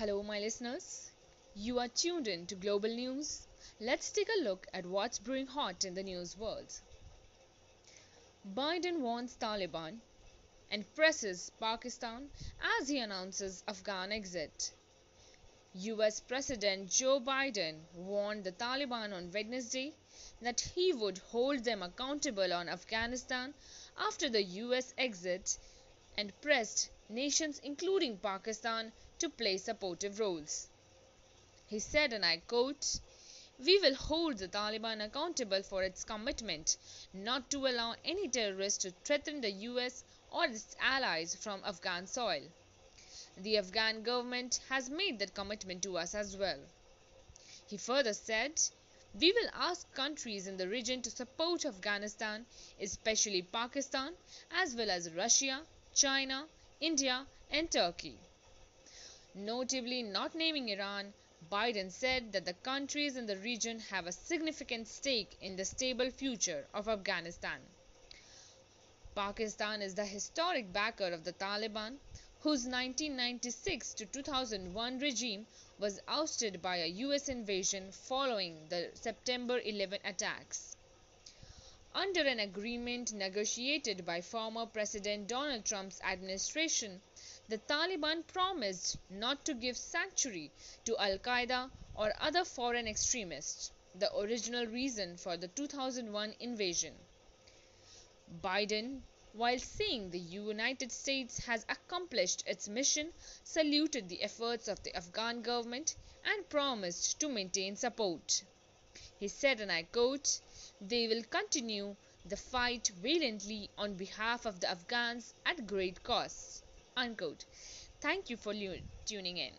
Hello, my listeners. You are tuned in to Global News. Let's take a look at what's brewing hot in the news world. Biden warns Taliban and presses Pakistan as he announces Afghan exit. US President Joe Biden warned the Taliban on Wednesday that he would hold them accountable on Afghanistan after the US exit and pressed nations including Pakistan to play supportive roles. He said, and I quote, We will hold the Taliban accountable for its commitment not to allow any terrorist to threaten the US or its allies from Afghan soil. The Afghan government has made that commitment to us as well. He further said, We will ask countries in the region to support Afghanistan, especially Pakistan, as well as Russia, China, India, and Turkey. Notably, not naming Iran, Biden said that the countries in the region have a significant stake in the stable future of Afghanistan. Pakistan is the historic backer of the Taliban, whose 1996 to 2001 regime was ousted by a US invasion following the September 11 attacks. Under an agreement negotiated by former President Donald Trump's administration, the Taliban promised not to give sanctuary to Al Qaeda or other foreign extremists, the original reason for the 2001 invasion. Biden, while saying the United States has accomplished its mission, saluted the efforts of the Afghan government and promised to maintain support. He said, and I quote, They will continue the fight valiantly on behalf of the Afghans at great cost. Thank you for tuning in.